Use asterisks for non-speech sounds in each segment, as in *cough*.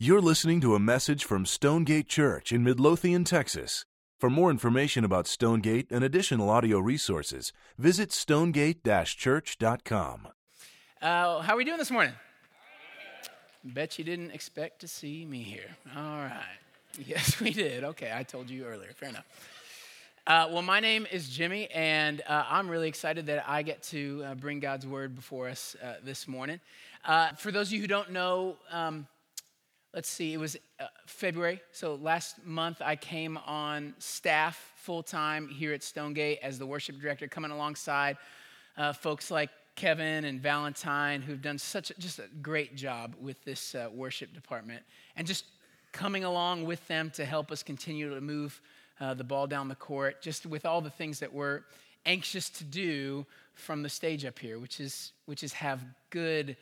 You're listening to a message from Stonegate Church in Midlothian, Texas. For more information about Stonegate and additional audio resources, visit stonegate church.com. Uh, how are we doing this morning? Bet you didn't expect to see me here. All right. *laughs* Yes, we did. Okay, I told you earlier. Fair enough. Uh, well, my name is Jimmy, and uh, I'm really excited that I get to uh, bring God's word before us uh, this morning. Uh, for those of you who don't know, um, let's see, it was uh, February. So last month, I came on staff full time here at Stonegate as the worship director, coming alongside folks like Kevin and Valentine, who've done such a, just a great job with this uh, worship department, and just coming along with them to help us continue to move uh, the ball down the court, just with all the things that we're anxious to do from the stage up here, which is which is have good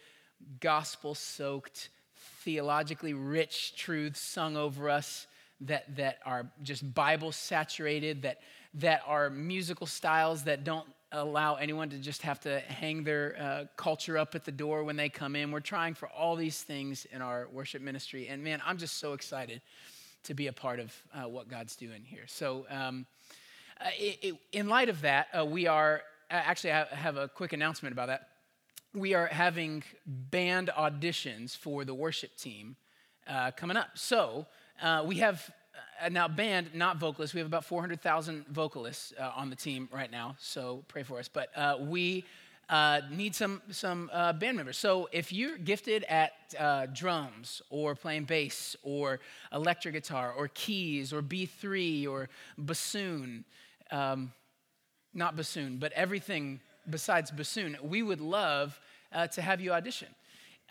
gospel-soaked, theologically rich truths sung over us that that are just Bible saturated, that that are musical styles that don't allow anyone to just have to hang their uh, culture up at the door when they come in. We're trying for all these things in our worship ministry. And man, I'm just so excited to be a part of uh, what God's doing here. So, um, uh, it, it, in light of that, uh, we are actually, I have a quick announcement about that. We are having band auditions for the worship team uh, coming up. So, uh, we have uh, now band, not vocalists. We have about 400,000 vocalists uh, on the team right now, so pray for us. But uh, we uh, need some some band members. So if you're gifted at drums or playing bass or electric guitar or keys or B3 or bassoon, um, not bassoon, but everything besides bassoon, we would love to have you audition.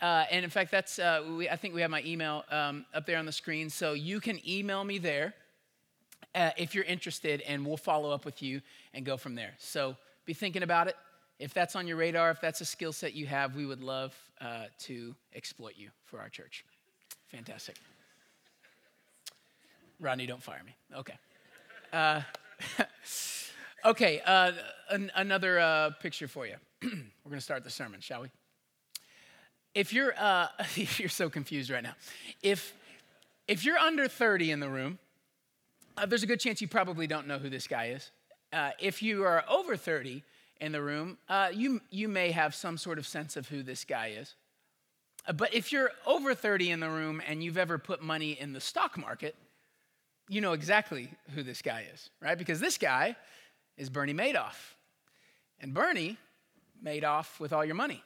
Uh, and in fact, that's uh, we, I think we have my email um, up there on the screen, so you can email me there uh, if you're interested, and we'll follow up with you and go from there. So be thinking about it. If that's on your radar, if that's a skill set you have, we would love uh, to exploit you for our church. Fantastic. Rodney, don't fire me. Okay. *laughs* Uh, okay. Uh, an- another picture for you. *clears throat* We're going to start the sermon, shall we? if you're uh, *laughs* you're so confused right now if if you're under 30 in the room uh, there's a good chance you probably don't know who this guy is uh, if you are over 30 in the room uh, you you may have some sort of sense of who this guy is uh, but if you're over 30 in the room and you've ever put money in the stock market you know exactly who this guy is right because this guy is bernie madoff and bernie made off with all your money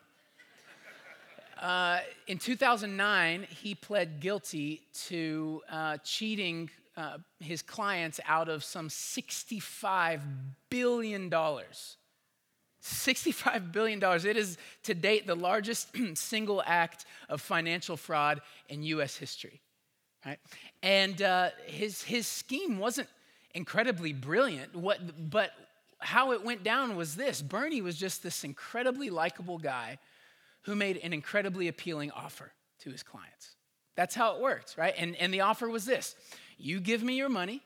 *laughs* uh, in 2009, he pled guilty to uh, cheating uh, his clients out of some $65 billion. $65 billion. It is to date the largest *clears throat* single act of financial fraud in US history. Right? And uh, his, his scheme wasn't incredibly brilliant, what, but how it went down was this Bernie was just this incredibly likable guy who made an incredibly appealing offer to his clients. That's how it worked, right? And, and the offer was this you give me your money,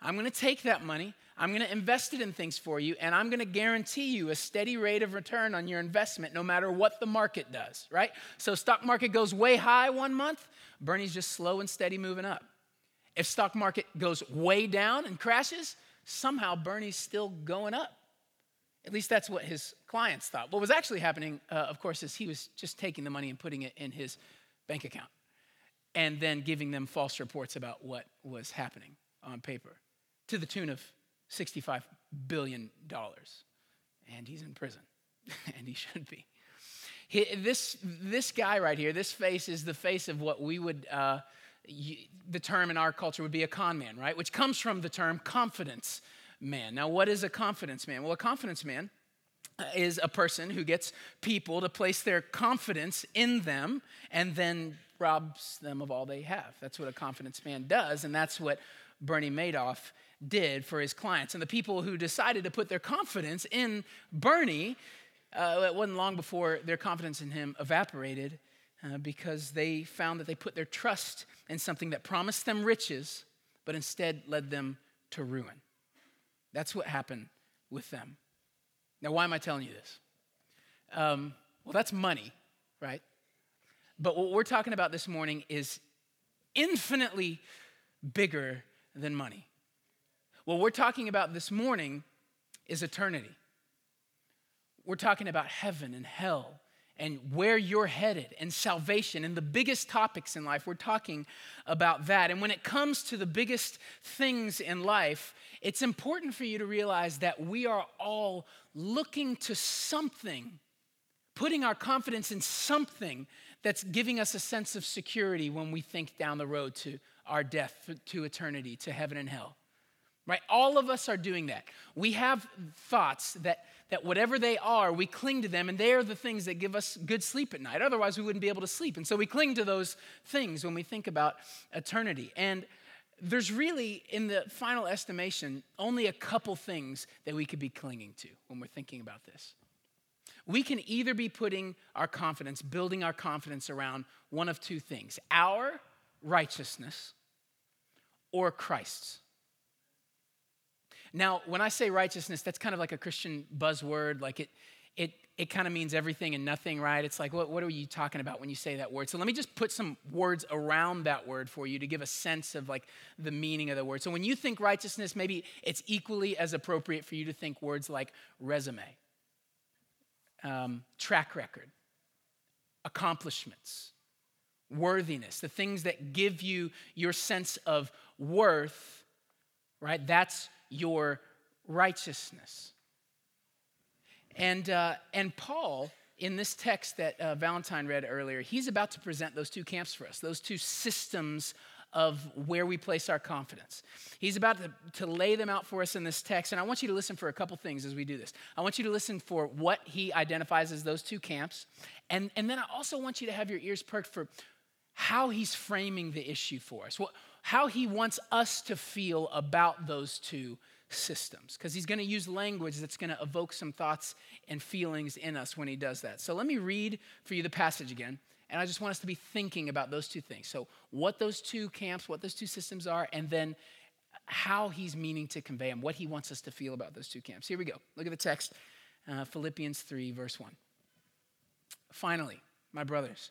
I'm gonna take that money, I'm gonna invest it in things for you, and I'm gonna guarantee you a steady rate of return on your investment no matter what the market does, right? So, stock market goes way high one month, Bernie's just slow and steady moving up. If stock market goes way down and crashes, somehow Bernie's still going up. At least that's what his clients thought. What was actually happening, uh, of course, is he was just taking the money and putting it in his bank account and then giving them false reports about what was happening on paper to the tune of $65 billion. And he's in prison, *laughs* and he should be. He, this, this guy right here, this face is the face of what we would, uh, the term in our culture would be a con man, right? Which comes from the term confidence man. Now, what is a confidence man? Well, a confidence man is a person who gets people to place their confidence in them and then robs them of all they have. That's what a confidence man does, and that's what Bernie Madoff did for his clients. And the people who decided to put their confidence in Bernie, uh, it wasn't long before their confidence in him evaporated uh, because they found that they put their trust in something that promised them riches, but instead led them to ruin. That's what happened with them. Now, why am I telling you this? Um, well, that's money, right? But what we're talking about this morning is infinitely bigger than money. What we're talking about this morning is eternity. We're talking about heaven and hell and where you're headed and salvation and the biggest topics in life. We're talking about that. And when it comes to the biggest things in life, it's important for you to realize that we are all looking to something, putting our confidence in something that's giving us a sense of security when we think down the road to our death, to eternity, to heaven and hell. Right? All of us are doing that. We have thoughts that that whatever they are, we cling to them, and they are the things that give us good sleep at night. Otherwise, we wouldn't be able to sleep. And so we cling to those things when we think about eternity. And there's really, in the final estimation, only a couple things that we could be clinging to when we're thinking about this. We can either be putting our confidence, building our confidence around one of two things our righteousness or Christ's. Now, when I say righteousness, that's kind of like a Christian buzzword. Like it, it, it kind of means everything and nothing, right? It's like, what, what are you talking about when you say that word? So let me just put some words around that word for you to give a sense of like the meaning of the word. So when you think righteousness, maybe it's equally as appropriate for you to think words like resume, um, track record, accomplishments, worthiness, the things that give you your sense of worth, right? That's your righteousness. And, uh, and Paul, in this text that uh, Valentine read earlier, he's about to present those two camps for us, those two systems of where we place our confidence. He's about to, to lay them out for us in this text, and I want you to listen for a couple things as we do this. I want you to listen for what he identifies as those two camps, and, and then I also want you to have your ears perked for how he's framing the issue for us. What, how he wants us to feel about those two systems because he's going to use language that's going to evoke some thoughts and feelings in us when he does that. So let me read for you the passage again. And I just want us to be thinking about those two things. So, what those two camps, what those two systems are, and then how he's meaning to convey them, what he wants us to feel about those two camps. Here we go. Look at the text uh, Philippians 3, verse 1. Finally, my brothers,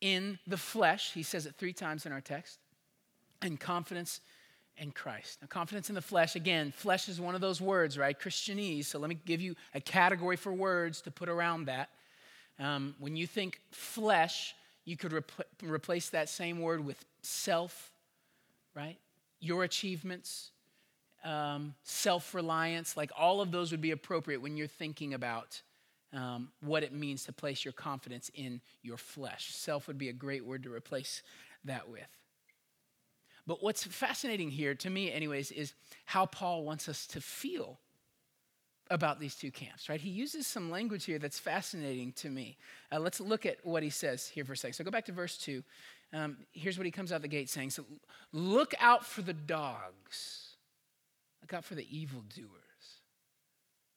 in the flesh. He says it three times in our text. And confidence in Christ. Now, confidence in the flesh, again, flesh is one of those words, right? Christianese. So let me give you a category for words to put around that. Um, when you think flesh, you could rep- replace that same word with self, right? Your achievements, um, self reliance, like all of those would be appropriate when you're thinking about um, what it means to place your confidence in your flesh. Self would be a great word to replace that with. But what's fascinating here, to me, anyways, is how Paul wants us to feel about these two camps, right? He uses some language here that's fascinating to me. Uh, let's look at what he says here for a second. So go back to verse 2. Um, here's what he comes out the gate saying. So look out for the dogs, look out for the evildoers.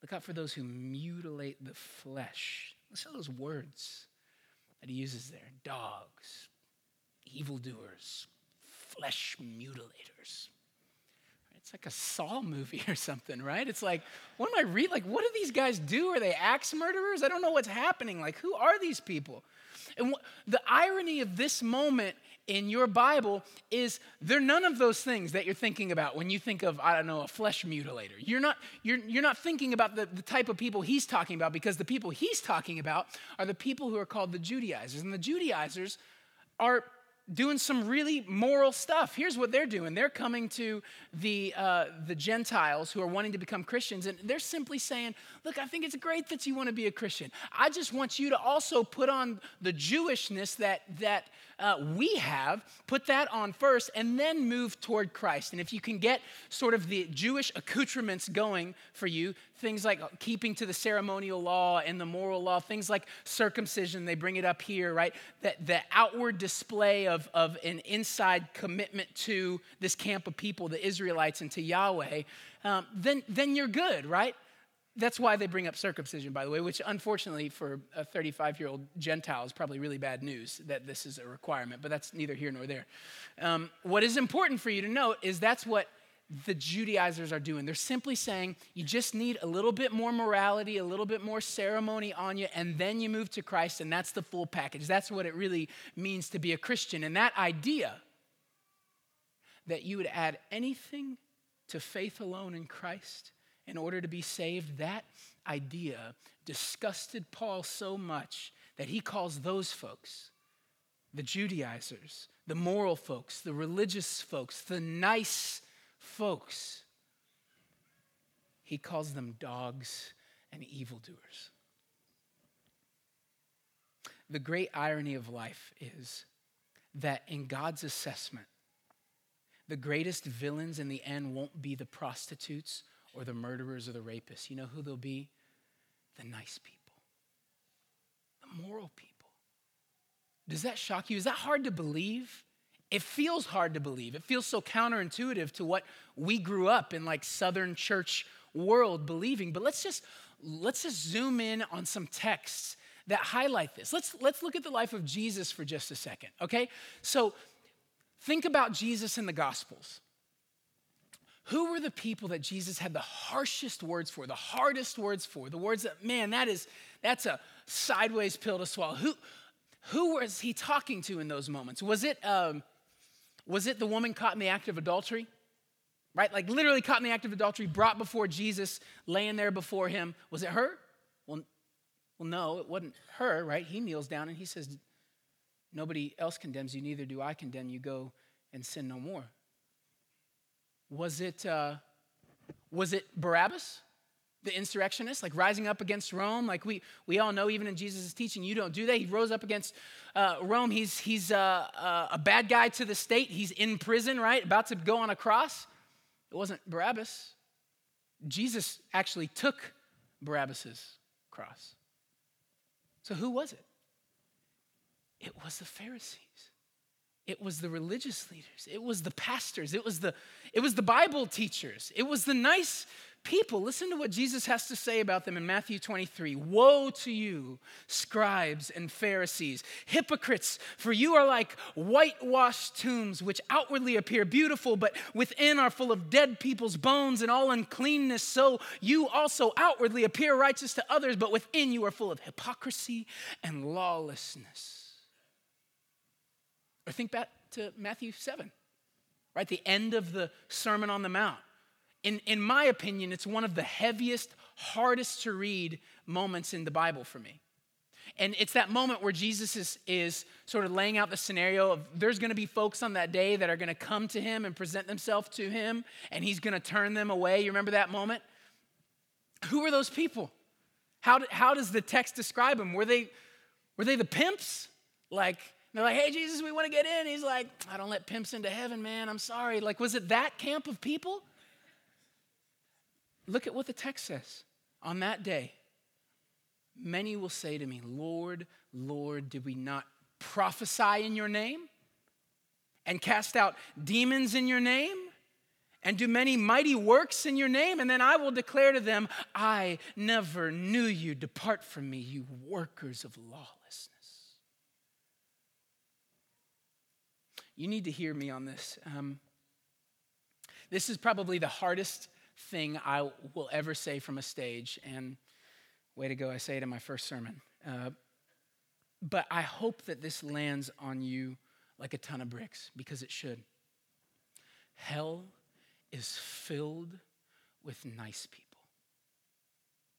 Look out for those who mutilate the flesh. Listen to those words that he uses there dogs, evildoers, flesh mutilators. it's like a Saw movie *laughs* or something, right? It's like, what am I reading? Like, what do these guys do? Are they axe murderers? I don't know what's happening. Like, who are these people? And wh- the irony of this moment in your Bible is they're none of those things that you're thinking about when you think of, I don't know, a flesh mutilator. You're not, you're, you're not thinking about the, the type of people he's talking about because the people he's talking about are the people who are called the Judaizers. And the Judaizers are doing some really moral stuff. Here's what they're doing they're coming to the, uh, the Gentiles who are wanting to become Christians, and they're simply saying, Look, I think it's great that you want to be a Christian. I just want you to also put on the Jewishness that, that uh, we have, put that on first, and then move toward Christ. And if you can get sort of the Jewish accoutrements going for you, things like keeping to the ceremonial law and the moral law, things like circumcision, they bring it up here, right? That the outward display of, of an inside commitment to this camp of people, the Israelites, and to Yahweh, um, then, then you're good, right? That's why they bring up circumcision, by the way, which unfortunately for a 35 year old Gentile is probably really bad news that this is a requirement, but that's neither here nor there. Um, what is important for you to note is that's what the Judaizers are doing. They're simply saying you just need a little bit more morality, a little bit more ceremony on you, and then you move to Christ, and that's the full package. That's what it really means to be a Christian. And that idea that you would add anything to faith alone in Christ in order to be saved, that idea disgusted Paul so much that he calls those folks, the Judaizers, the moral folks, the religious folks, the nice folks, he calls them dogs and evildoers. The great irony of life is that in God's assessment, the greatest villains in the end won't be the prostitutes or the murderers or the rapists. You know who they'll be? The nice people, the moral people. Does that shock you? Is that hard to believe? It feels hard to believe. It feels so counterintuitive to what we grew up in like southern church world believing. But let's just let's just zoom in on some texts that highlight this. Let's let's look at the life of Jesus for just a second, okay? So think about Jesus in the gospels. Who were the people that Jesus had the harshest words for, the hardest words for, the words that, man, that is, that's a sideways pill to swallow. Who, who was he talking to in those moments? Was it, um, was it the woman caught in the act of adultery? Right? Like literally caught in the act of adultery, brought before Jesus, laying there before him. Was it her? Well, well, no, it wasn't her, right? He kneels down and he says, Nobody else condemns you, neither do I condemn you. Go and sin no more. Was it, uh, was it Barabbas, the insurrectionist, like rising up against Rome? Like we, we all know, even in Jesus' teaching, you don't do that. He rose up against uh, Rome. He's, he's uh, uh, a bad guy to the state. He's in prison, right? About to go on a cross. It wasn't Barabbas. Jesus actually took Barabbas's cross. So who was it? It was the Pharisees. It was the religious leaders. It was the pastors. It was the, it was the Bible teachers. It was the nice people. Listen to what Jesus has to say about them in Matthew 23. Woe to you, scribes and Pharisees, hypocrites, for you are like whitewashed tombs, which outwardly appear beautiful, but within are full of dead people's bones and all uncleanness. So you also outwardly appear righteous to others, but within you are full of hypocrisy and lawlessness. Or think back to Matthew 7, right? The end of the Sermon on the Mount. In, in my opinion, it's one of the heaviest, hardest to read moments in the Bible for me. And it's that moment where Jesus is, is sort of laying out the scenario of there's going to be folks on that day that are going to come to him and present themselves to him, and he's going to turn them away. You remember that moment? Who were those people? How, how does the text describe them? Were they, were they the pimps? Like, they're like, hey, Jesus, we want to get in. He's like, I don't let pimps into heaven, man. I'm sorry. Like, was it that camp of people? Look at what the text says. On that day, many will say to me, Lord, Lord, did we not prophesy in your name and cast out demons in your name? and do many mighty works in your name, and then I will declare to them, I never knew you. Depart from me, you workers of lawlessness. You need to hear me on this. Um, This is probably the hardest thing I will ever say from a stage, and way to go, I say it in my first sermon. Uh, but I hope that this lands on you like a ton of bricks, because it should. Hell is filled with nice people.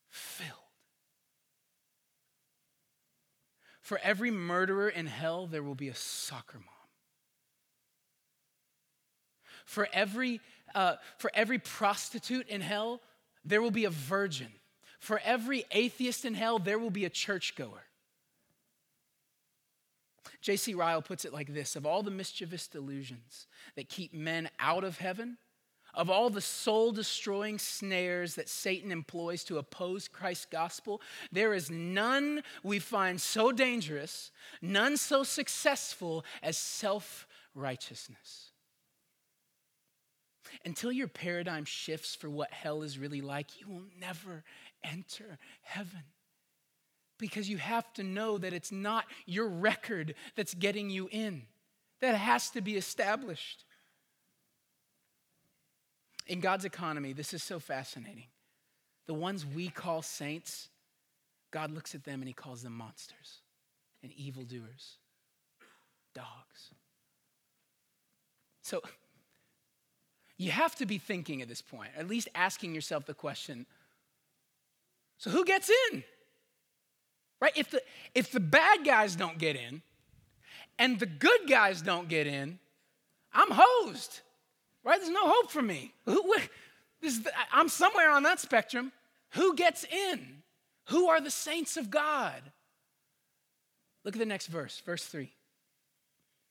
Filled. For every murderer in hell, there will be a soccer mom. For every, uh, for every prostitute in hell, there will be a virgin. For every atheist in hell, there will be a churchgoer. J.C. Ryle puts it like this Of all the mischievous delusions that keep men out of heaven, of all the soul destroying snares that Satan employs to oppose Christ's gospel, there is none we find so dangerous, none so successful as self righteousness. Until your paradigm shifts for what hell is really like, you will never enter heaven. Because you have to know that it's not your record that's getting you in, that has to be established. In God's economy, this is so fascinating. The ones we call saints, God looks at them and he calls them monsters and evildoers, dogs. So you have to be thinking at this point, at least asking yourself the question so who gets in? Right? If the, if the bad guys don't get in and the good guys don't get in, I'm hosed right? There's no hope for me. Who, this, I'm somewhere on that spectrum. Who gets in? Who are the saints of God? Look at the next verse, verse 3.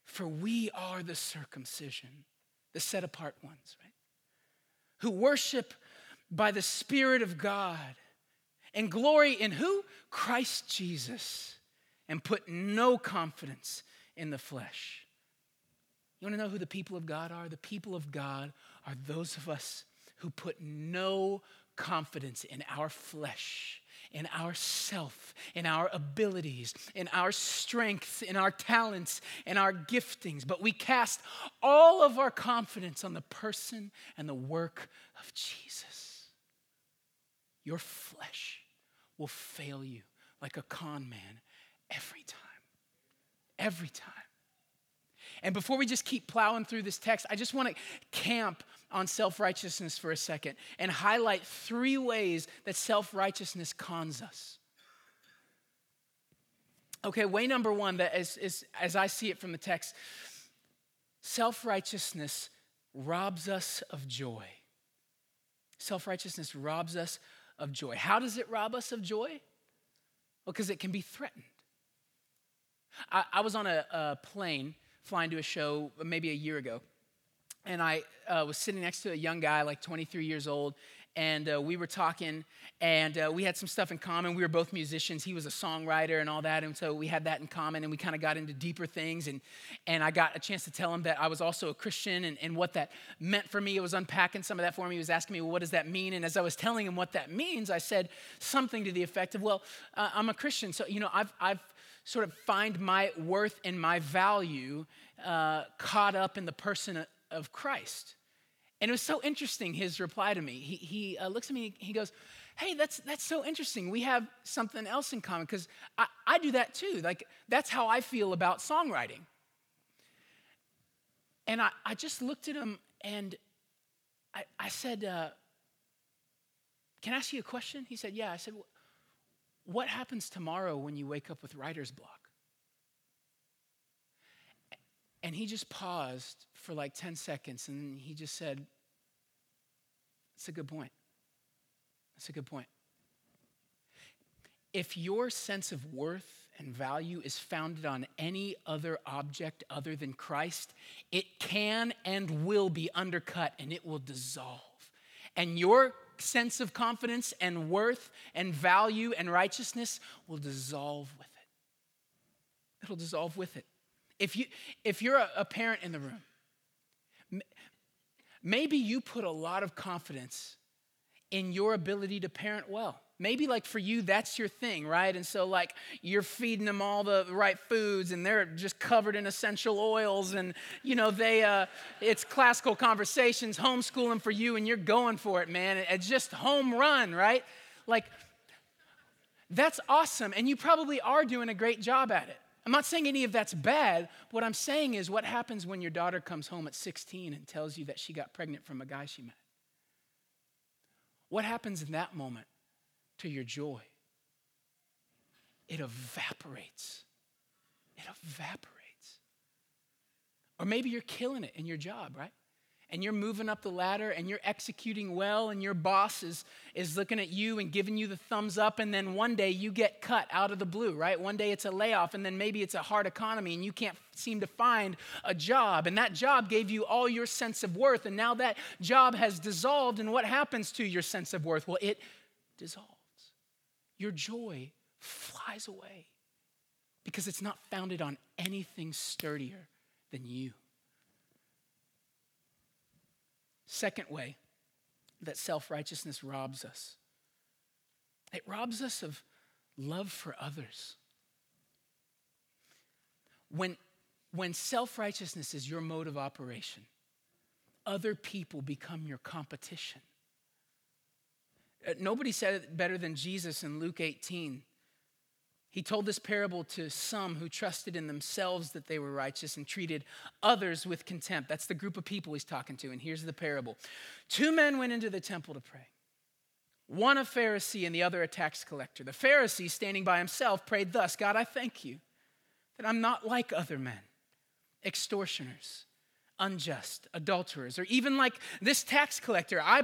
For we are the circumcision, the set apart ones, right? Who worship by the Spirit of God and glory in who? Christ Jesus, and put no confidence in the flesh. You want to know who the people of God are? The people of God are those of us who put no confidence in our flesh, in our self, in our abilities, in our strengths, in our talents, in our giftings, but we cast all of our confidence on the person and the work of Jesus. Your flesh will fail you like a con man every time. Every time. And before we just keep plowing through this text, I just want to camp on self righteousness for a second and highlight three ways that self righteousness cons us. Okay, way number one, that is, is, as I see it from the text, self righteousness robs us of joy. Self righteousness robs us of joy. How does it rob us of joy? Well, because it can be threatened. I, I was on a, a plane flying to a show maybe a year ago. And I uh, was sitting next to a young guy, like 23 years old, and uh, we were talking, and uh, we had some stuff in common. We were both musicians. He was a songwriter and all that, and so we had that in common, and we kind of got into deeper things. And, and I got a chance to tell him that I was also a Christian and, and what that meant for me. It was unpacking some of that for me. He was asking me, well, what does that mean? And as I was telling him what that means, I said something to the effect of, well, uh, I'm a Christian, so, you know, I've, I've sort of find my worth and my value uh, caught up in the person of Christ. And it was so interesting, his reply to me. He, he uh, looks at me, he goes, Hey, that's, that's so interesting. We have something else in common because I, I do that too. Like, that's how I feel about songwriting. And I, I just looked at him and I, I said, uh, Can I ask you a question? He said, Yeah. I said, what happens tomorrow when you wake up with writer's block? And he just paused for like 10 seconds and he just said, That's a good point. That's a good point. If your sense of worth and value is founded on any other object other than Christ, it can and will be undercut and it will dissolve. And your sense of confidence and worth and value and righteousness will dissolve with it. It'll dissolve with it. If, you, if you're a, a parent in the room, maybe you put a lot of confidence in your ability to parent well. maybe like for you, that's your thing, right? And so, like, you're feeding them all the right foods and they're just covered in essential oils. And, you know, they, uh, it's classical conversations, homeschooling for you, and you're going for it, man. It's just home run, right? Like, that's awesome. And you probably are doing a great job at it. I'm not saying any of that's bad. What I'm saying is what happens when your daughter comes home at 16 and tells you that she got pregnant from a guy she met? What happens in that moment to your joy? It evaporates. It evaporates. Or maybe you're killing it in your job, right? And you're moving up the ladder and you're executing well and your boss is, is looking at you and giving you the thumbs up and then one day you get cut out of the blue right? One day it's a layoff and then maybe it's a hard economy and you can't seem to find a job. And that job gave you all your sense of worth and now that job has dissolved and what happens to your sense of worth? Well it dissolves. Your joy flies away because it's not founded on anything sturdier than you Second way that self righteousness robs us it robs us of love for others. When, when self righteousness is your mode of operation, other people become your competition. Uh, nobody said it better than Jesus in Luke 18. He told this parable to some who trusted in themselves that they were righteous and treated others with contempt. That's the group of people he's talking to. And here's the parable Two men went into the temple to pray, one a Pharisee and the other a tax collector. The Pharisee, standing by himself, prayed thus God, I thank you that I'm not like other men, extortioners, unjust, adulterers, or even like this tax collector. I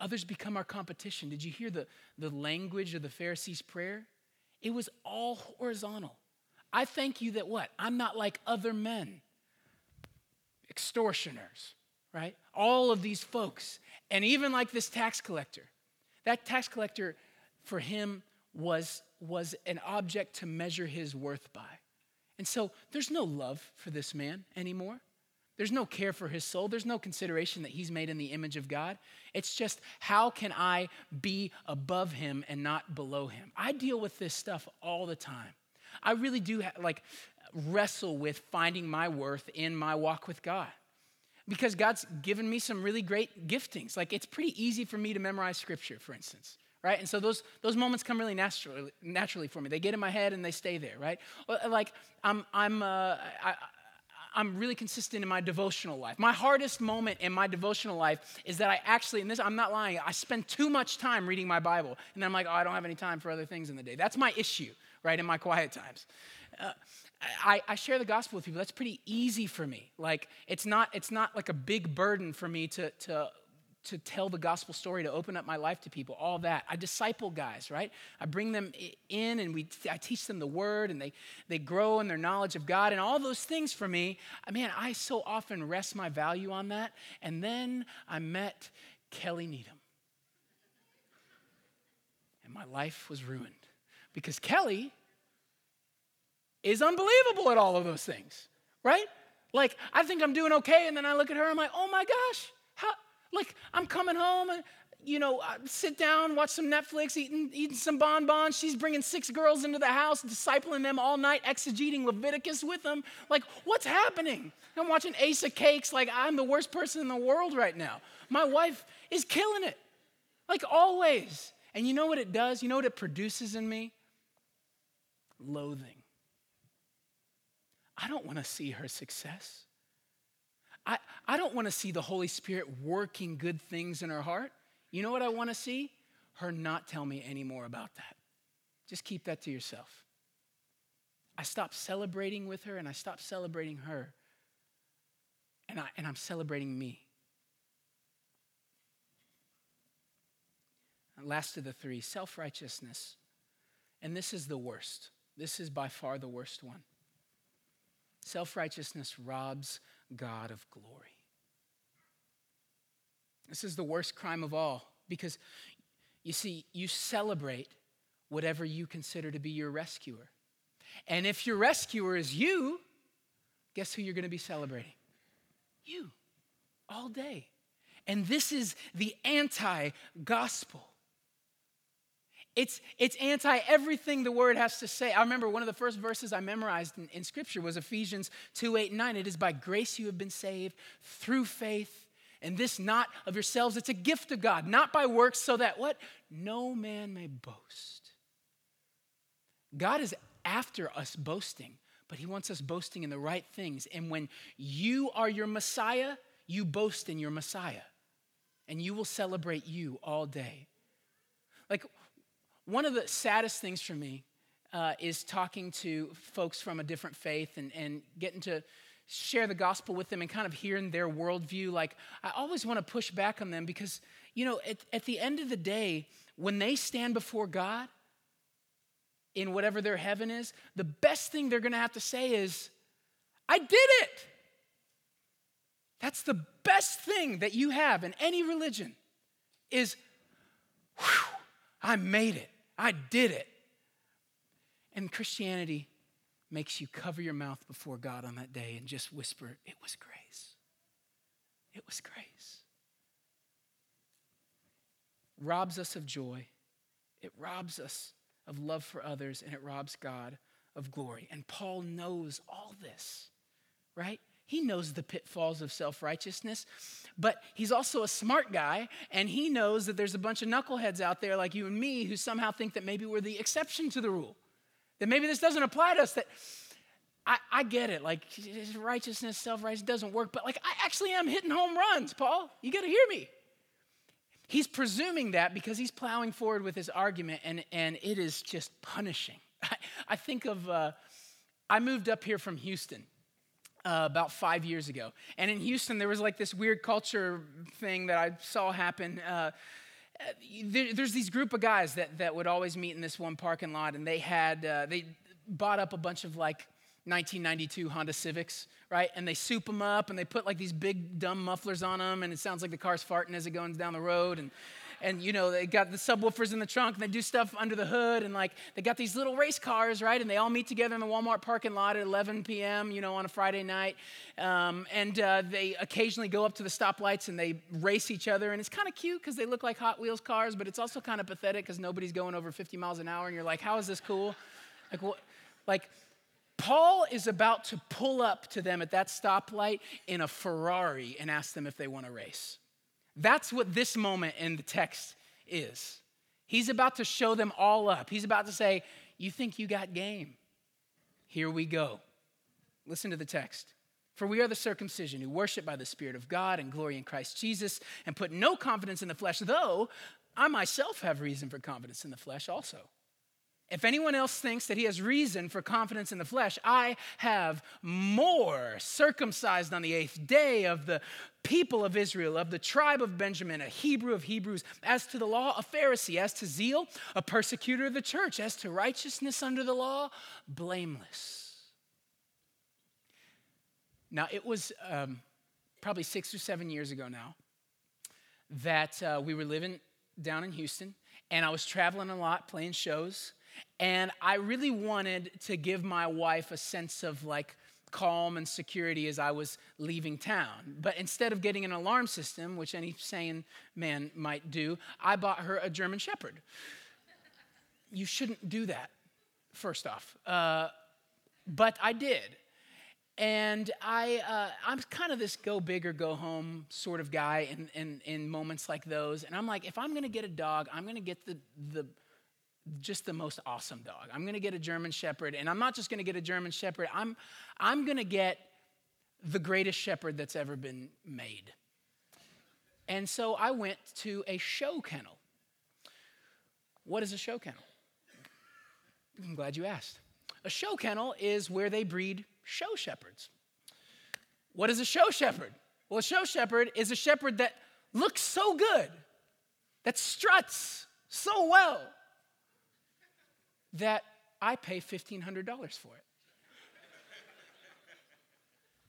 Others become our competition. Did you hear the, the language of the Pharisees' prayer? It was all horizontal. I thank you that what? I'm not like other men, extortioners, right? All of these folks. And even like this tax collector. That tax collector, for him, was, was an object to measure his worth by. And so there's no love for this man anymore. There's no care for his soul. There's no consideration that he's made in the image of God. It's just, how can I be above him and not below him? I deal with this stuff all the time. I really do like wrestle with finding my worth in my walk with God. Because God's given me some really great giftings. Like it's pretty easy for me to memorize scripture, for instance right? And so those, those moments come really naturally, naturally for me. They get in my head and they stay there, right? Like I'm, I'm, uh, I'm really consistent in my devotional life. My hardest moment in my devotional life is that I actually, and this, I'm not lying, I spend too much time reading my Bible. And then I'm like, oh, I don't have any time for other things in the day. That's my issue, right, in my quiet times. Uh, I, I, share the gospel with people. That's pretty easy for me. Like, it's not, it's not like a big burden for me to, to to tell the gospel story, to open up my life to people, all that. I disciple guys, right? I bring them in and we, I teach them the word and they, they grow in their knowledge of God and all those things for me. Man, I so often rest my value on that. And then I met Kelly Needham. And my life was ruined because Kelly is unbelievable at all of those things, right? Like, I think I'm doing okay, and then I look at her, and I'm like, oh my gosh, how, like, I'm coming home and, you know, sit down, watch some Netflix, eating, eating some bonbons. She's bringing six girls into the house, discipling them all night, exegeting Leviticus with them. Like, what's happening? I'm watching Ace of Cakes. Like, I'm the worst person in the world right now. My wife is killing it, like always. And you know what it does? You know what it produces in me? Loathing. I don't want to see her success. I, I don't want to see the Holy Spirit working good things in her heart. You know what I want to see? Her not tell me any more about that. Just keep that to yourself. I stopped celebrating with her and I stopped celebrating her. And, I, and I'm celebrating me. Last of the three self righteousness And this is the worst. This is by far the worst one. Self righteousness robs God of glory. This is the worst crime of all because you see, you celebrate whatever you consider to be your rescuer. And if your rescuer is you, guess who you're going to be celebrating? You, all day. And this is the anti gospel. It's, it's anti everything the word has to say. I remember one of the first verses I memorized in, in, scripture was Ephesians 2 8 and 9. It is by grace you have been saved through faith, and this not of yourselves. It's a gift of God, not by works, so that what? No man may boast. God is after us boasting, but he wants us boasting in the right things. And when you are your Messiah, you boast in your Messiah, and you will celebrate you all day. Like, one of the saddest things for me uh, is talking to folks from a different faith and, and getting to share the gospel with them and kind of hearing their worldview. Like, I always want to push back on them because, you know, at, at the end of the day, when they stand before God in whatever their heaven is, the best thing they're going to have to say is, I did it. That's the best thing that you have in any religion is, I made it. I did it. And Christianity makes you cover your mouth before God on that day and just whisper, It was grace. It was grace. Robs us of joy. It robs us of love for others, and it robs God of glory. And Paul knows all this, right? He knows the pitfalls of self righteousness, but he's also a smart guy, and he knows that there's a bunch of knuckleheads out there like you and me who somehow think that maybe we're the exception to the rule, that maybe this doesn't apply to us, that I, I get it, like righteousness, self righteousness doesn't work, but like I actually am hitting home runs, Paul. You gotta hear me. He's presuming that because he's plowing forward with his argument, and, and it is just punishing. *laughs* I, I think of, uh, I moved up here from Houston uh, about five years ago. And in Houston, there was like this weird culture thing that I saw happen. Uh, there, there's these group of guys that, that would always meet in this one parking lot, and they had, uh, they bought up a bunch of like 1992 Honda Civics, right? And they soup them up and they put like these big dumb mufflers on them, and it sounds like the car's farting as it goes down the road. And and you know they got the subwoofers in the trunk and they do stuff under the hood and like they got these little race cars right? And they all meet together in the walmart parking lot at 11 p.m you know on a friday night. Um, and uh, they occasionally go up to the stoplights and they race each other. And it's kind of cute because they look like hot wheels cars but it's also kind of pathetic because nobody's going over 50 miles an hour and you're like how is this cool? Like what like Paul is about to pull up to them at that stoplight in a Ferrari and ask them if they want to race. That's what this moment in the text is. He's about to show them all up. He's about to say, You think you got game? Here we go. Listen to the text. For we are the circumcision who worship by the Spirit of God and glory in Christ Jesus and put no confidence in the flesh, though I myself have reason for confidence in the flesh also. If anyone else thinks that he has reason for confidence in the flesh, I have more circumcised on the eighth day of the people of Israel, of the tribe of Benjamin, a Hebrew of Hebrews, as to the law, a Pharisee, as to zeal, a persecutor of the church, as to righteousness under the law, blameless. Now, it was um, probably six or seven years ago now that uh, we were living down in Houston, and I was traveling a lot, playing shows. And I really wanted to give my wife a sense of like calm and security as I was leaving town. But instead of getting an alarm system, which any sane man might do, I bought her a German Shepherd. You shouldn't do that, first off. Uh, but I did. And I, uh, I'm kind of this go big or go home sort of guy in, in, in moments like those. And I'm like, if I'm going to get a dog, I'm going to get the, the just the most awesome dog. I'm going to get a German Shepherd, and I'm not just going to get a German Shepherd, I'm, I'm going to get the greatest shepherd that's ever been made. And so I went to a show kennel. What is a show kennel? I'm glad you asked. A show kennel is where they breed show shepherds. What is a show shepherd? Well, a show shepherd is a shepherd that looks so good, that struts so well, that I pay $1,500 for it.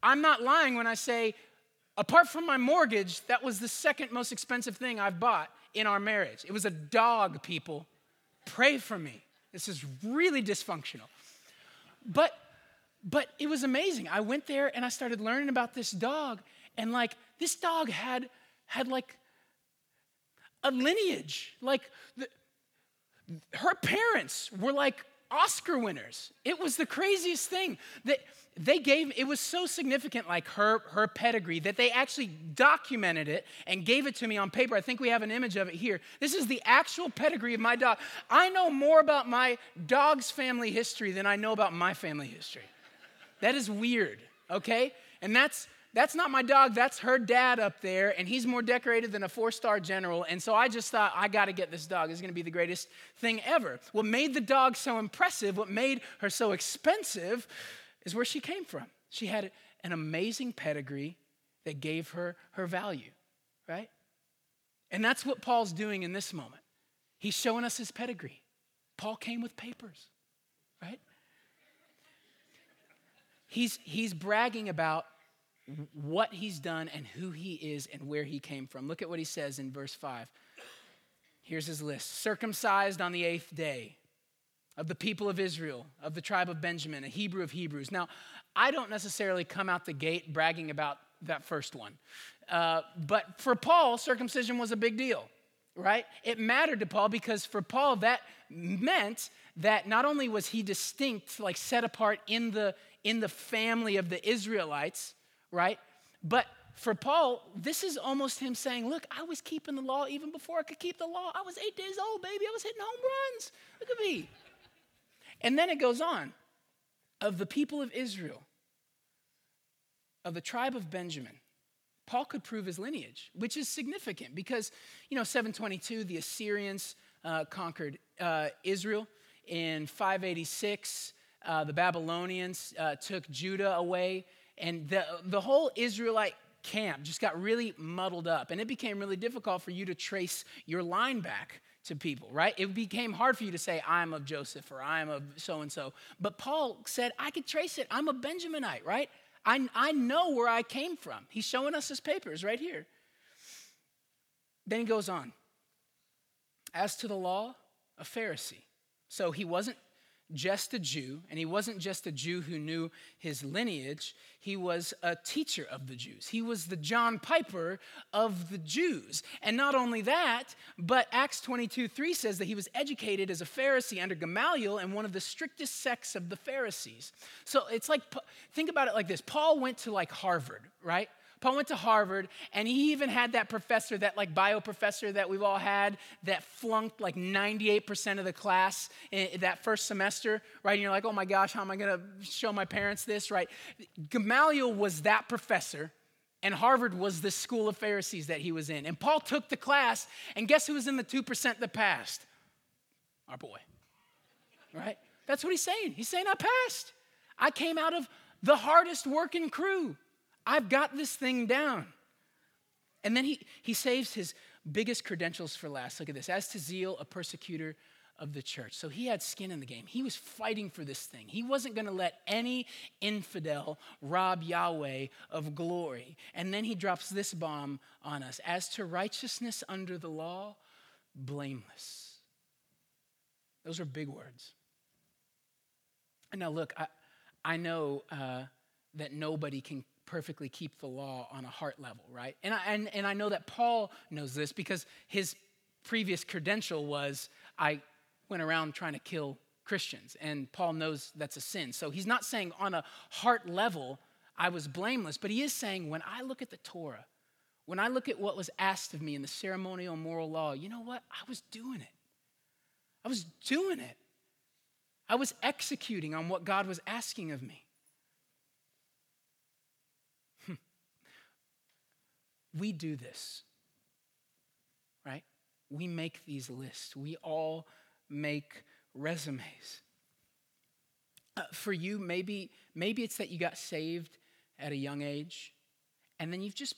I'm not lying when I say, apart from my mortgage, that was the second most expensive thing I've bought in our marriage. It was a dog, people. Pray for me. This is really dysfunctional. But but it was amazing. I went there and I started learning about this dog and like this dog had had like a lineage. Like the, her parents were like Oscar winners. It was the craziest thing that they gave it was so significant like her her pedigree that they actually documented it and gave it to me on paper. I think we have an image of it here. This is the actual pedigree of my dog. I know more about my dog's family history than i know about my family history. That is weird okay? And that's that's not my dog, that's her dad up there, and he's more decorated than a four star general. And so I just thought, I gotta get this dog. It's gonna be the greatest thing ever. What made the dog so impressive, what made her so expensive, is where she came from. She had an amazing pedigree that gave her her value, right? And that's what Paul's doing in this moment. He's showing us his pedigree. Paul came with papers, right? He's, he's bragging about what he's done and who he is and where he came from. Look at what he says in verse 5. Here's his list circumcised on the eighth day of the people of Israel, of the tribe of Benjamin, a Hebrew of Hebrews. Now, I don't necessarily come out the gate bragging about that first one. Uh, but for Paul, circumcision was a big deal, right? It mattered to Paul because for Paul, that meant that not only was he distinct, like set apart in the, in the family of the Israelites, right? But for Paul, this is almost him saying, Look, I was keeping the law even before I could keep the law. I was eight days old, baby. I was hitting home runs. Look at me. And then it goes on of the people of Israel, of the tribe of Benjamin. Paul could prove his lineage, which is significant because, you know, 722, the Assyrians uh, conquered uh, Israel. In 586, uh, the Babylonians uh, took Judah away and the, the whole Israelite camp just got really muddled up. And it became really difficult for you to trace your line back to people, right? It became hard for you to say, I'm of Joseph or I'm of so and so. But Paul said, I could trace it. I'm a Benjaminite, right? I, I know where I came from. He's showing us his papers right here. Then he goes on. As to the law, a Pharisee. So he wasn't just a Jew, and he wasn't just a Jew who knew his lineage, he was a teacher of the Jews. He was the John Piper of the Jews. And not only that, but Acts 22 3 says that he was educated as a Pharisee under Gamaliel and one of the strictest sects of the Pharisees. So it's like, think about it like this Paul went to like Harvard, right? Paul went to Harvard, and he even had that professor, that like bio professor that we've all had, that flunked like 98% of the class in that first semester, right? And you're like, oh my gosh, how am I gonna show my parents this, right? Gamaliel was that professor, and Harvard was the school of Pharisees that he was in. And Paul took the class, and guess who was in the 2% that passed? Our boy, right? That's what he's saying. He's saying, I passed. I came out of the hardest working crew. I've got this thing down. And then he, he saves his biggest credentials for last. Look at this. As to zeal, a persecutor of the church. So he had skin in the game. He was fighting for this thing. He wasn't going to let any infidel rob Yahweh of glory. And then he drops this bomb on us. As to righteousness under the law, blameless. Those are big words. And now, look, I, I know uh, that nobody can perfectly keep the law on a heart level, right? And I, and, and I know that Paul knows this because his previous credential was I went around trying to kill Christians. And Paul knows that's a sin. So he's not saying on a heart level, I was blameless, but he is saying when I look at the Torah, when I look at what was asked of me in the ceremonial moral law, you know what? I was doing it. I was doing it. I was executing on what God was asking of me. We do this, right? We make these lists. We all make resumes. Uh, for you, maybe, maybe it's that you got saved at a young age, and then you've just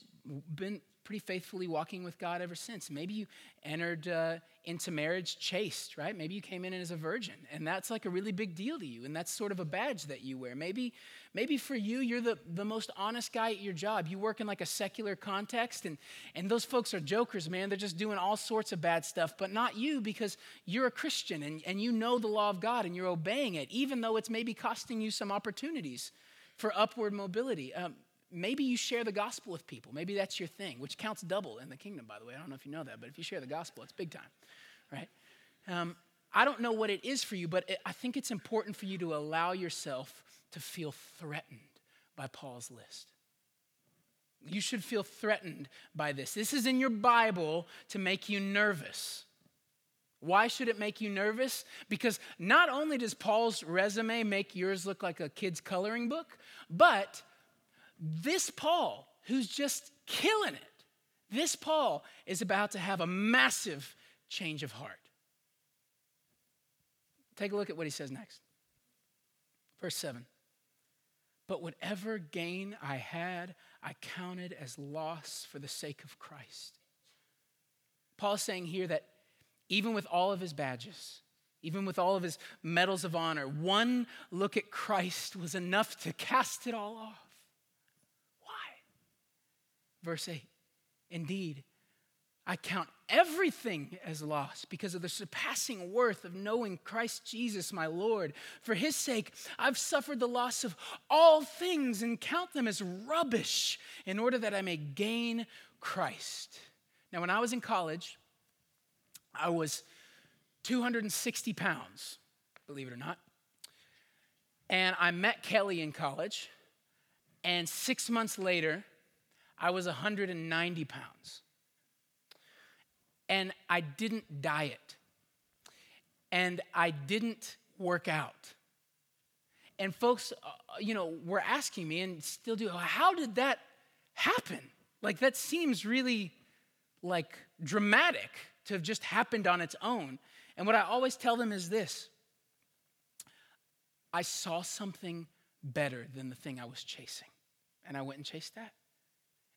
been pretty faithfully walking with God ever since. Maybe you entered uh, into marriage chaste, right? Maybe you came in as a virgin, and that's like a really big deal to you, and that's sort of a badge that you wear. Maybe, maybe for you, you're the, the most honest guy at your job. You work in like a secular context, and, and those folks are jokers, man. They're just doing all sorts of bad stuff, but not you because you're a Christian and, and you know the law of God and you're obeying it, even though it's maybe costing you some opportunities for upward mobility. Um, maybe you share the gospel with people. Maybe that's your thing, which counts double in the kingdom, by the way. I don't know if you know that, but if you share the gospel, it's big time, right? Um, I don't know what it is for you, but it, I think it's important for you to allow yourself to feel threatened by Paul's list. You should feel threatened by this. This is in your Bible to make you nervous. Why should it make you nervous? Because not only does Paul's resume make yours look like a kid's coloring book, but this Paul, who's just killing it, this Paul is about to have a massive change of heart. Take a look at what he says next. Verse 7. But whatever gain I had, I counted as loss for the sake of Christ. Paul is saying here that even with all of his badges, even with all of his medals of honor, one look at Christ was enough to cast it all off. Verse 8 Indeed, I count everything as loss because of the surpassing worth of knowing Christ Jesus, my Lord. For his sake, I've suffered the loss of all things and count them as rubbish in order that I may gain Christ. Now, when I was in college, I was 260 pounds, believe it or not. And I met Kelly in college. And six months later, I was 190 pounds. And I didn't diet. And I didn't work out. And folks, uh, you know, were asking me and still do, how did that happen? Like, that seems really like dramatic to have just happened on its own. And what I always tell them is this I saw something better than the thing I was chasing, and I went and chased that.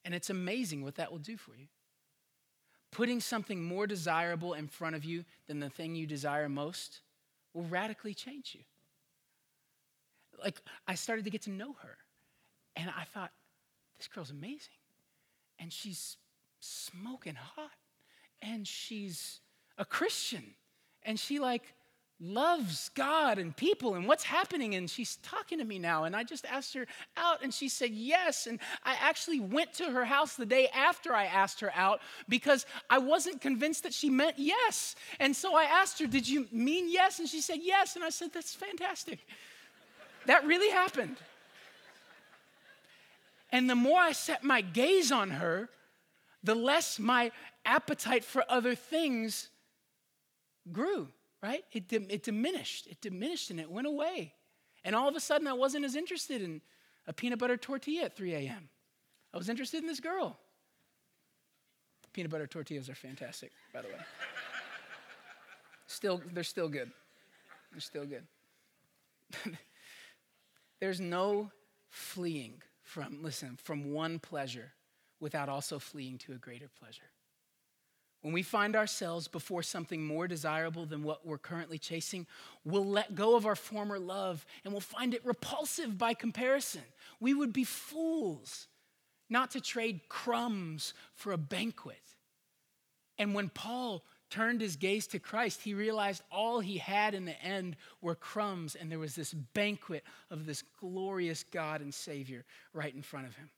And it's amazing what that will do for you. Putting something more desirable in front of you than the thing you desire most will radically change you. Like, I started to get to know her, and I thought, this girl's amazing. And she's smoking hot, and she's a Christian, and she, like, loves God and people and what's happening. And she's talking to me now. And I just asked her out, and she said yes. And I actually went to her house the day after I asked her out because I wasn't convinced that she meant yes. And so I asked her, Did you mean yes? And she said yes. And I said, That's fantastic. That really happened. And the more I set my gaze on her, the less my appetite for other things grew right? It, it diminished. It diminished and it went away. And all of a sudden, I wasn't as interested in a peanut butter tortilla at 3 a.m. I was interested in this girl. Peanut butter tortillas are fantastic, by the way. still, they're still good. They're still good. *laughs* There's no fleeing from, listen, from one pleasure without also fleeing to a greater pleasure. When we find ourselves before something more desirable than what we're currently chasing, we'll let go of our former love and we'll find it repulsive by comparison. We would be fools not to trade crumbs for a banquet. And when Paul turned his gaze to Christ, he realized all he had in the end were crumbs, and there was this banquet of this glorious God and Savior right in front of him.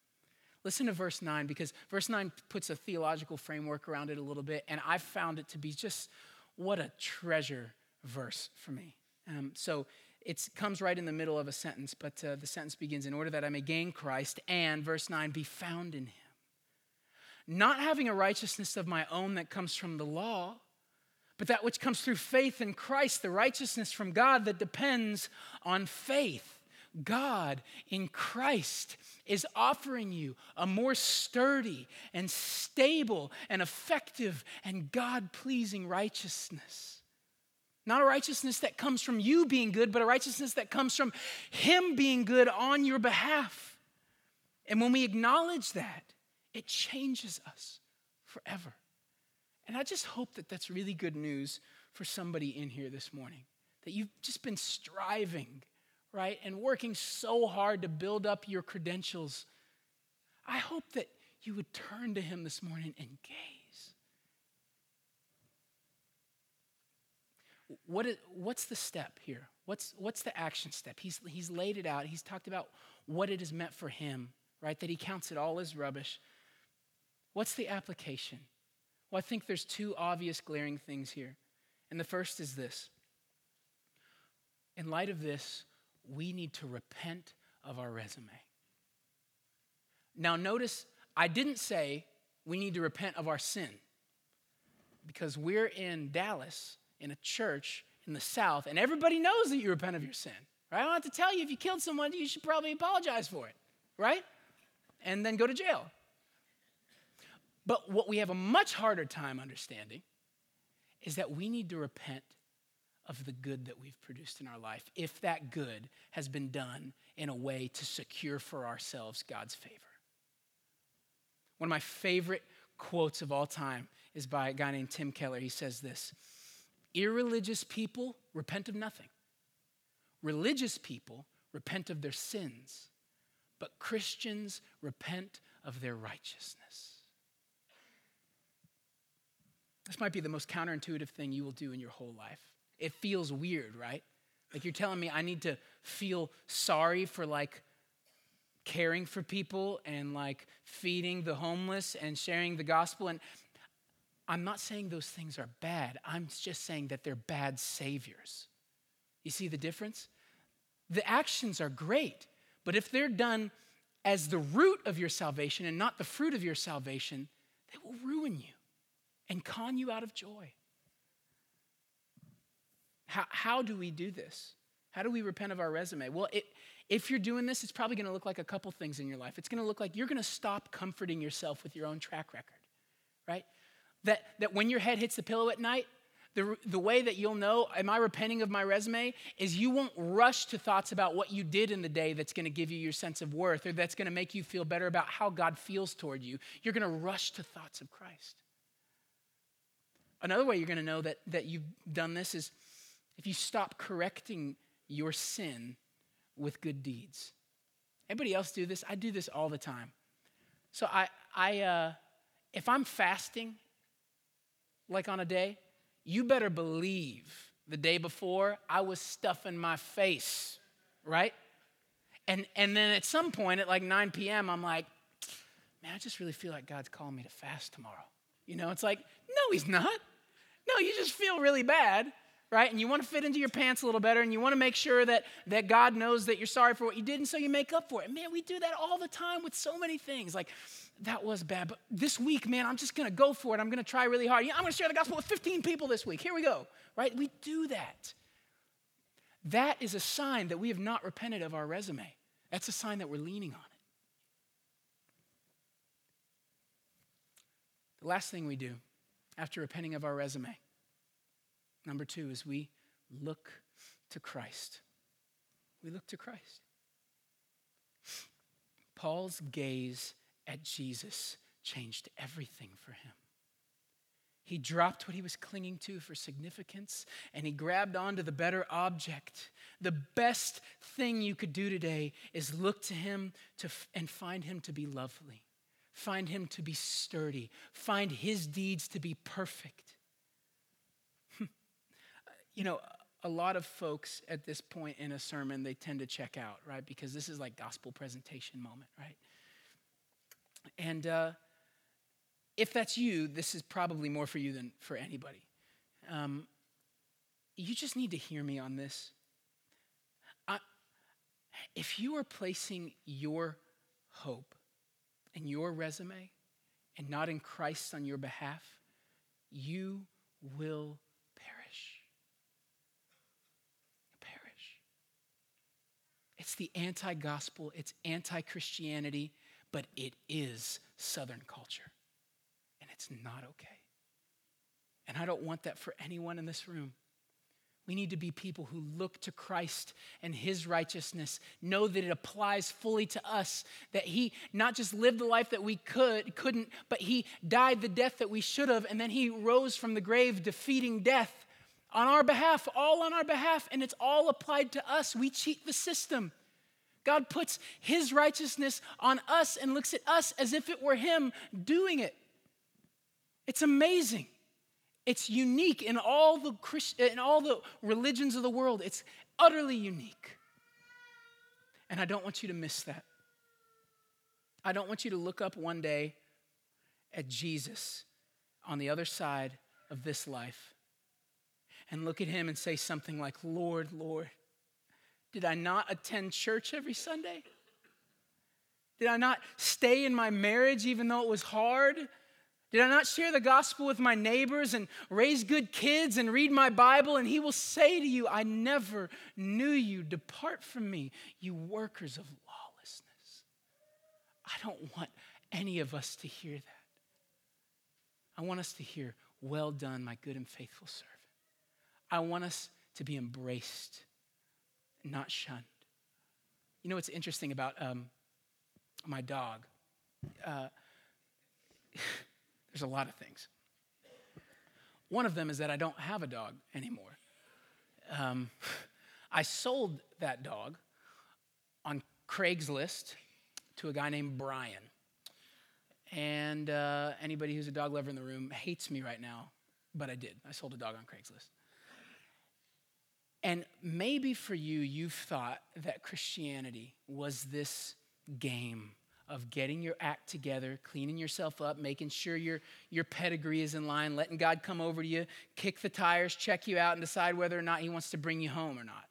Listen to verse 9 because verse 9 puts a theological framework around it a little bit, and I found it to be just what a treasure verse for me. Um, so it comes right in the middle of a sentence, but uh, the sentence begins In order that I may gain Christ and, verse 9, be found in him. Not having a righteousness of my own that comes from the law, but that which comes through faith in Christ, the righteousness from God that depends on faith. God in Christ is offering you a more sturdy and stable and effective and God pleasing righteousness. Not a righteousness that comes from you being good, but a righteousness that comes from Him being good on your behalf. And when we acknowledge that, It changes us forever. And I just hope that that's really good news for somebody in here this morning. That you've just been striving, right, and working so hard to build up your credentials. I hope that you would turn to Him this morning and gaze. What is, what's the step here? What's, what's the action step? He's, he's laid it out. He's talked about what it is meant for him, right? That he counts it all as rubbish. What's the application? Well, I think there's two obvious glaring things here. And the first is this In light of this, we need to repent of our resume. Now, notice I didn't say we need to repent of our sin because we're in Dallas in a church in the South, and everybody knows that you repent of your sin. Right? I don't have to tell you if you killed someone, you should probably apologize for it, right? And then go to jail. But what we have a much harder time understanding is that we need to repent of the good that we've produced in our life if that good has been done in a way to secure for ourselves God's favor. One of my favorite quotes of all time is by a guy named Tim Keller. He says this Irreligious people repent of nothing, religious people repent of their sins, but Christians repent of their righteousness. This might be the most counterintuitive thing you will do in your whole life. It feels weird, right? Like you're telling me I need to feel sorry for like caring for people and like feeding the homeless and sharing the gospel. And I'm not saying those things are bad. I'm just saying that they're bad saviors. You see the difference? The actions are great, but if they're done as the root of your salvation and not the fruit of your salvation, they will ruin you and con you out of joy. How, how do we do this? How do we repent of our resume? Well, it, if you're doing this, it's probably going to look like a couple things in your life. It's going to look like you're going to stop comforting yourself with your own track record, right? That, that when your head hits the pillow at night, the, the way that you'll know, am I repenting of my resume, is you won't rush to thoughts about what you did in the day that's going to give you your sense of worth or that's going to make you feel better about how God feels toward you. You're going to rush to thoughts of Christ. Another way you're going to know that, that you've done this is if you stop correcting your sin with good deeds. Anybody else do this? I do this all the time. So I, I, uh, if I'm fasting, like on a day, you better believe the day before I was stuffing my face, right? And, and then at some point at like 9 p.m., I'm like, man, I just really feel like God's calling me to fast tomorrow. You know, it's like, no, he's not. No, you just feel really bad, right? And you want to fit into your pants a little better and you want to make sure that, that God knows that you're sorry for what you did and so you make up for it. Man, we do that all the time with so many things. Like, that was bad, but this week, man, I'm just going to go for it. I'm going to try really hard. Yeah, I'm going to share the gospel with 15 people this week. Here we go, right? We do that. That is a sign that we have not repented of our resume. That's a sign that we're leaning on it. The last thing we do after repenting of our resume, number two, is we look to Christ. We look to Christ. Paul's gaze at Jesus changed everything for him. He dropped what he was clinging to for significance and he grabbed onto the better object. The best thing you could do today is look to him to, and find him to be lovely, find him to be sturdy, find his deeds to be perfect. You know, a lot of folks at this point in a sermon, they tend to check out, right? Because this is like gospel presentation moment, right? And uh, if that's you, this is probably more for you than for anybody. Um, you just need to hear me on this. I, if you are placing your hope and your resume and not in Christ on your behalf, you will It's the anti gospel, it's anti Christianity, but it is Southern culture. And it's not okay. And I don't want that for anyone in this room. We need to be people who look to Christ and his righteousness, know that it applies fully to us, that he not just lived the life that we could couldn't, but he died the death that we should have and then he rose from the grave defeating death on our behalf, all on our behalf, and it's all applied to us. We cheat the system. God puts his righteousness on us and looks at us as if it were him doing it. It's amazing. It's unique in all the Christ- in all the religions of the world. It's utterly unique. And I don't want you to miss that. I don't want you to look up one day at Jesus on the other side of this life and look at him and say something like, Lord, Lord, did I not attend church every Sunday? Did I not stay in my marriage even though it was hard? Did I not share the gospel with my neighbors and raise good kids and read my Bible? And he will say to you, I never knew you. Depart from me, you workers of lawlessness. I don't want any of us to hear that. I want us to hear, Well done, my good and faithful servant. I want us to be embraced, not shunned. You know what's interesting about um, my dog? Uh, *laughs* there's a lot of things. One of them is that I don't have a dog anymore. Um, I sold that dog on Craigslist to a guy named Brian. And uh, anybody who's a dog lover in the room hates me right now, but I did. I sold a dog on Craigslist. And maybe for you, you've thought that Christianity was this game of getting your act together, cleaning yourself up, making sure your, your pedigree is in line, letting God come over to you, kick the tires, check you out, and decide whether or not He wants to bring you home or not.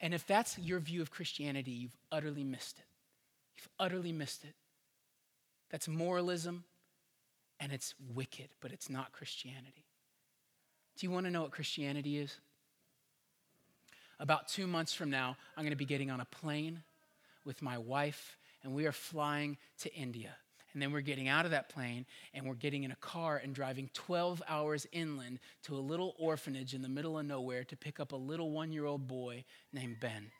And if that's your view of Christianity, you've utterly missed it. You've utterly missed it. That's moralism and it's wicked, but it's not Christianity. Do you want to know what Christianity is? About two months from now, I'm going to be getting on a plane with my wife, and we are flying to India. And then we're getting out of that plane and we're getting in a car and driving 12 hours inland to a little orphanage in the middle of nowhere to pick up a little one year old boy named Ben.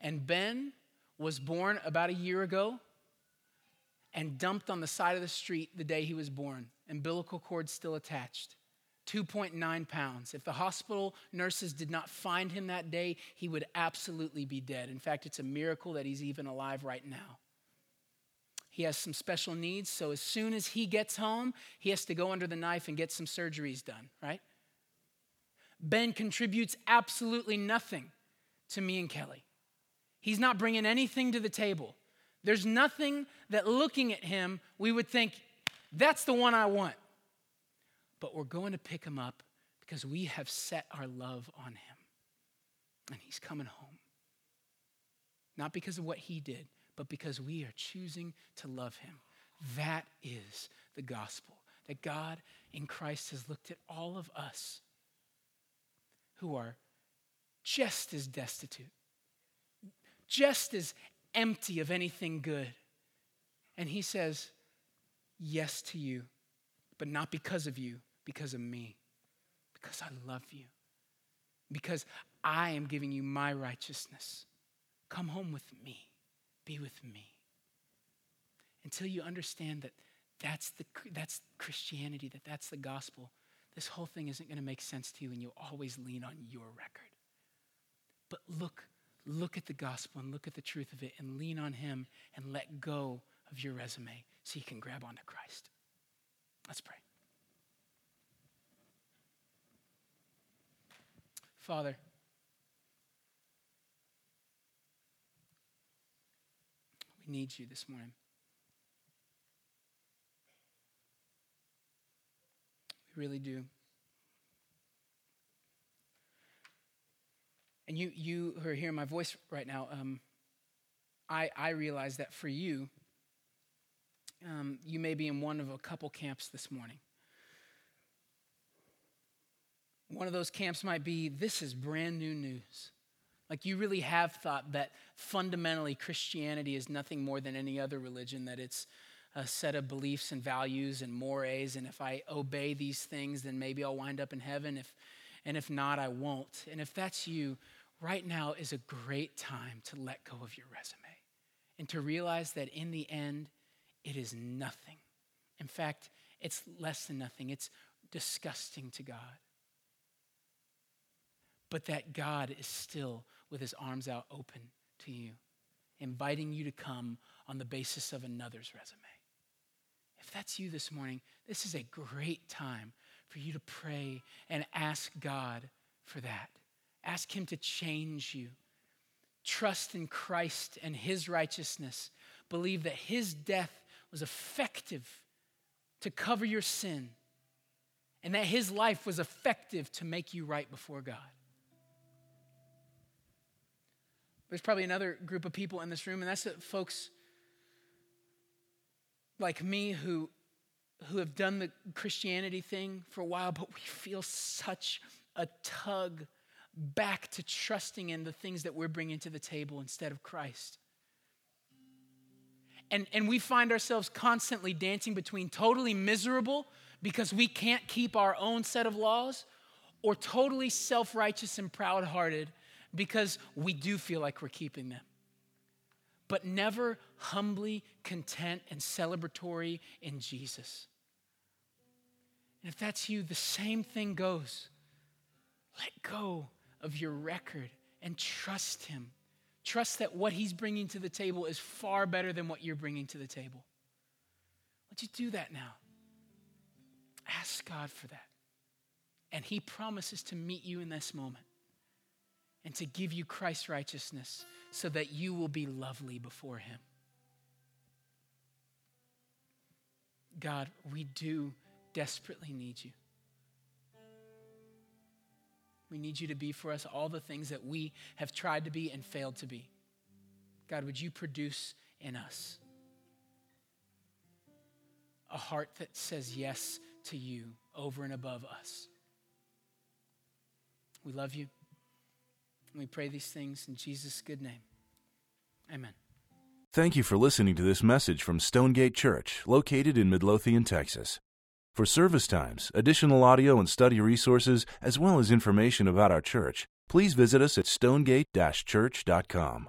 And Ben was born about a year ago and dumped on the side of the street the day he was born, umbilical cord still attached. 2.9 pounds. If the hospital nurses did not find him that day, he would absolutely be dead. In fact, it's a miracle that he's even alive right now. He has some special needs, so as soon as he gets home, he has to go under the knife and get some surgeries done, right? Ben contributes absolutely nothing to me and Kelly. He's not bringing anything to the table. There's nothing that looking at him, we would think, that's the one I want but we're going to pick him up because we have set our love on him. And he's coming home. Not because of what he did, but because we are choosing to love him. That is the gospel. That God in Christ has looked at all of us who are just as destitute, just as empty of anything good. And he says, Yes to you, but not because of you, because of me, because I love you, because I am giving you my righteousness. Come home with me, be with me. Until you understand that that's, the, that's Christianity, that that's the gospel, this whole thing isn't going to make sense to you and you'll always lean on your record. But look, look at the gospel and look at the truth of it and lean on him and let go of your resume so you can grab onto Christ. Let's pray. Father, we need you this morning. We really do. And you, you who are hearing my voice right now, um, I, I realize that for you, um, you may be in one of a couple camps this morning. One of those camps might be this is brand new news. Like you really have thought that fundamentally Christianity is nothing more than any other religion, that it's a set of beliefs and values and mores, and if I obey these things, then maybe I'll wind up in heaven. If and if not, I won't. And if that's you, right now is a great time to let go of your resume and to realize that in the end, it is nothing. In fact, it's less than nothing, it's disgusting to God. But that God is still with his arms out open to you, inviting you to come on the basis of another's resume. If that's you this morning, this is a great time for you to pray and ask God for that. Ask Him to change you. Trust in Christ and His righteousness. Believe that His death was effective to cover your sin and that His life was effective to make you right before God. There's probably another group of people in this room, and that's folks like me who who have done the Christianity thing for a while, but we feel such a tug back to trusting in the things that we're bringing to the table instead of Christ. And, and we find ourselves constantly dancing between totally miserable because we can't keep our own set of laws or totally self righteous and proud hearted because we do feel like we're keeping them but never humbly content and celebratory in Jesus. And if that's you, the same thing goes. Let go of your record and trust Him. Trust that what He's bringing to the table is far better than what you're bringing to the table. Would you do that now? Ask God for that. And He promises to meet you in this moment and to give you Christ's righteousness so that you will be lovely before Him. God, we do desperately need you. We need you to be for us all the things that we have tried to be and failed to be. God, would you produce in us a heart that says yes to you over and above us? We love you. And we pray these things in Jesus' good name. Amen. Thank you for listening to this message from Stonegate Church, located in Midlothian, Texas. For service times, additional audio and study resources, as well as information about our church, please visit us at stonegate-church.com.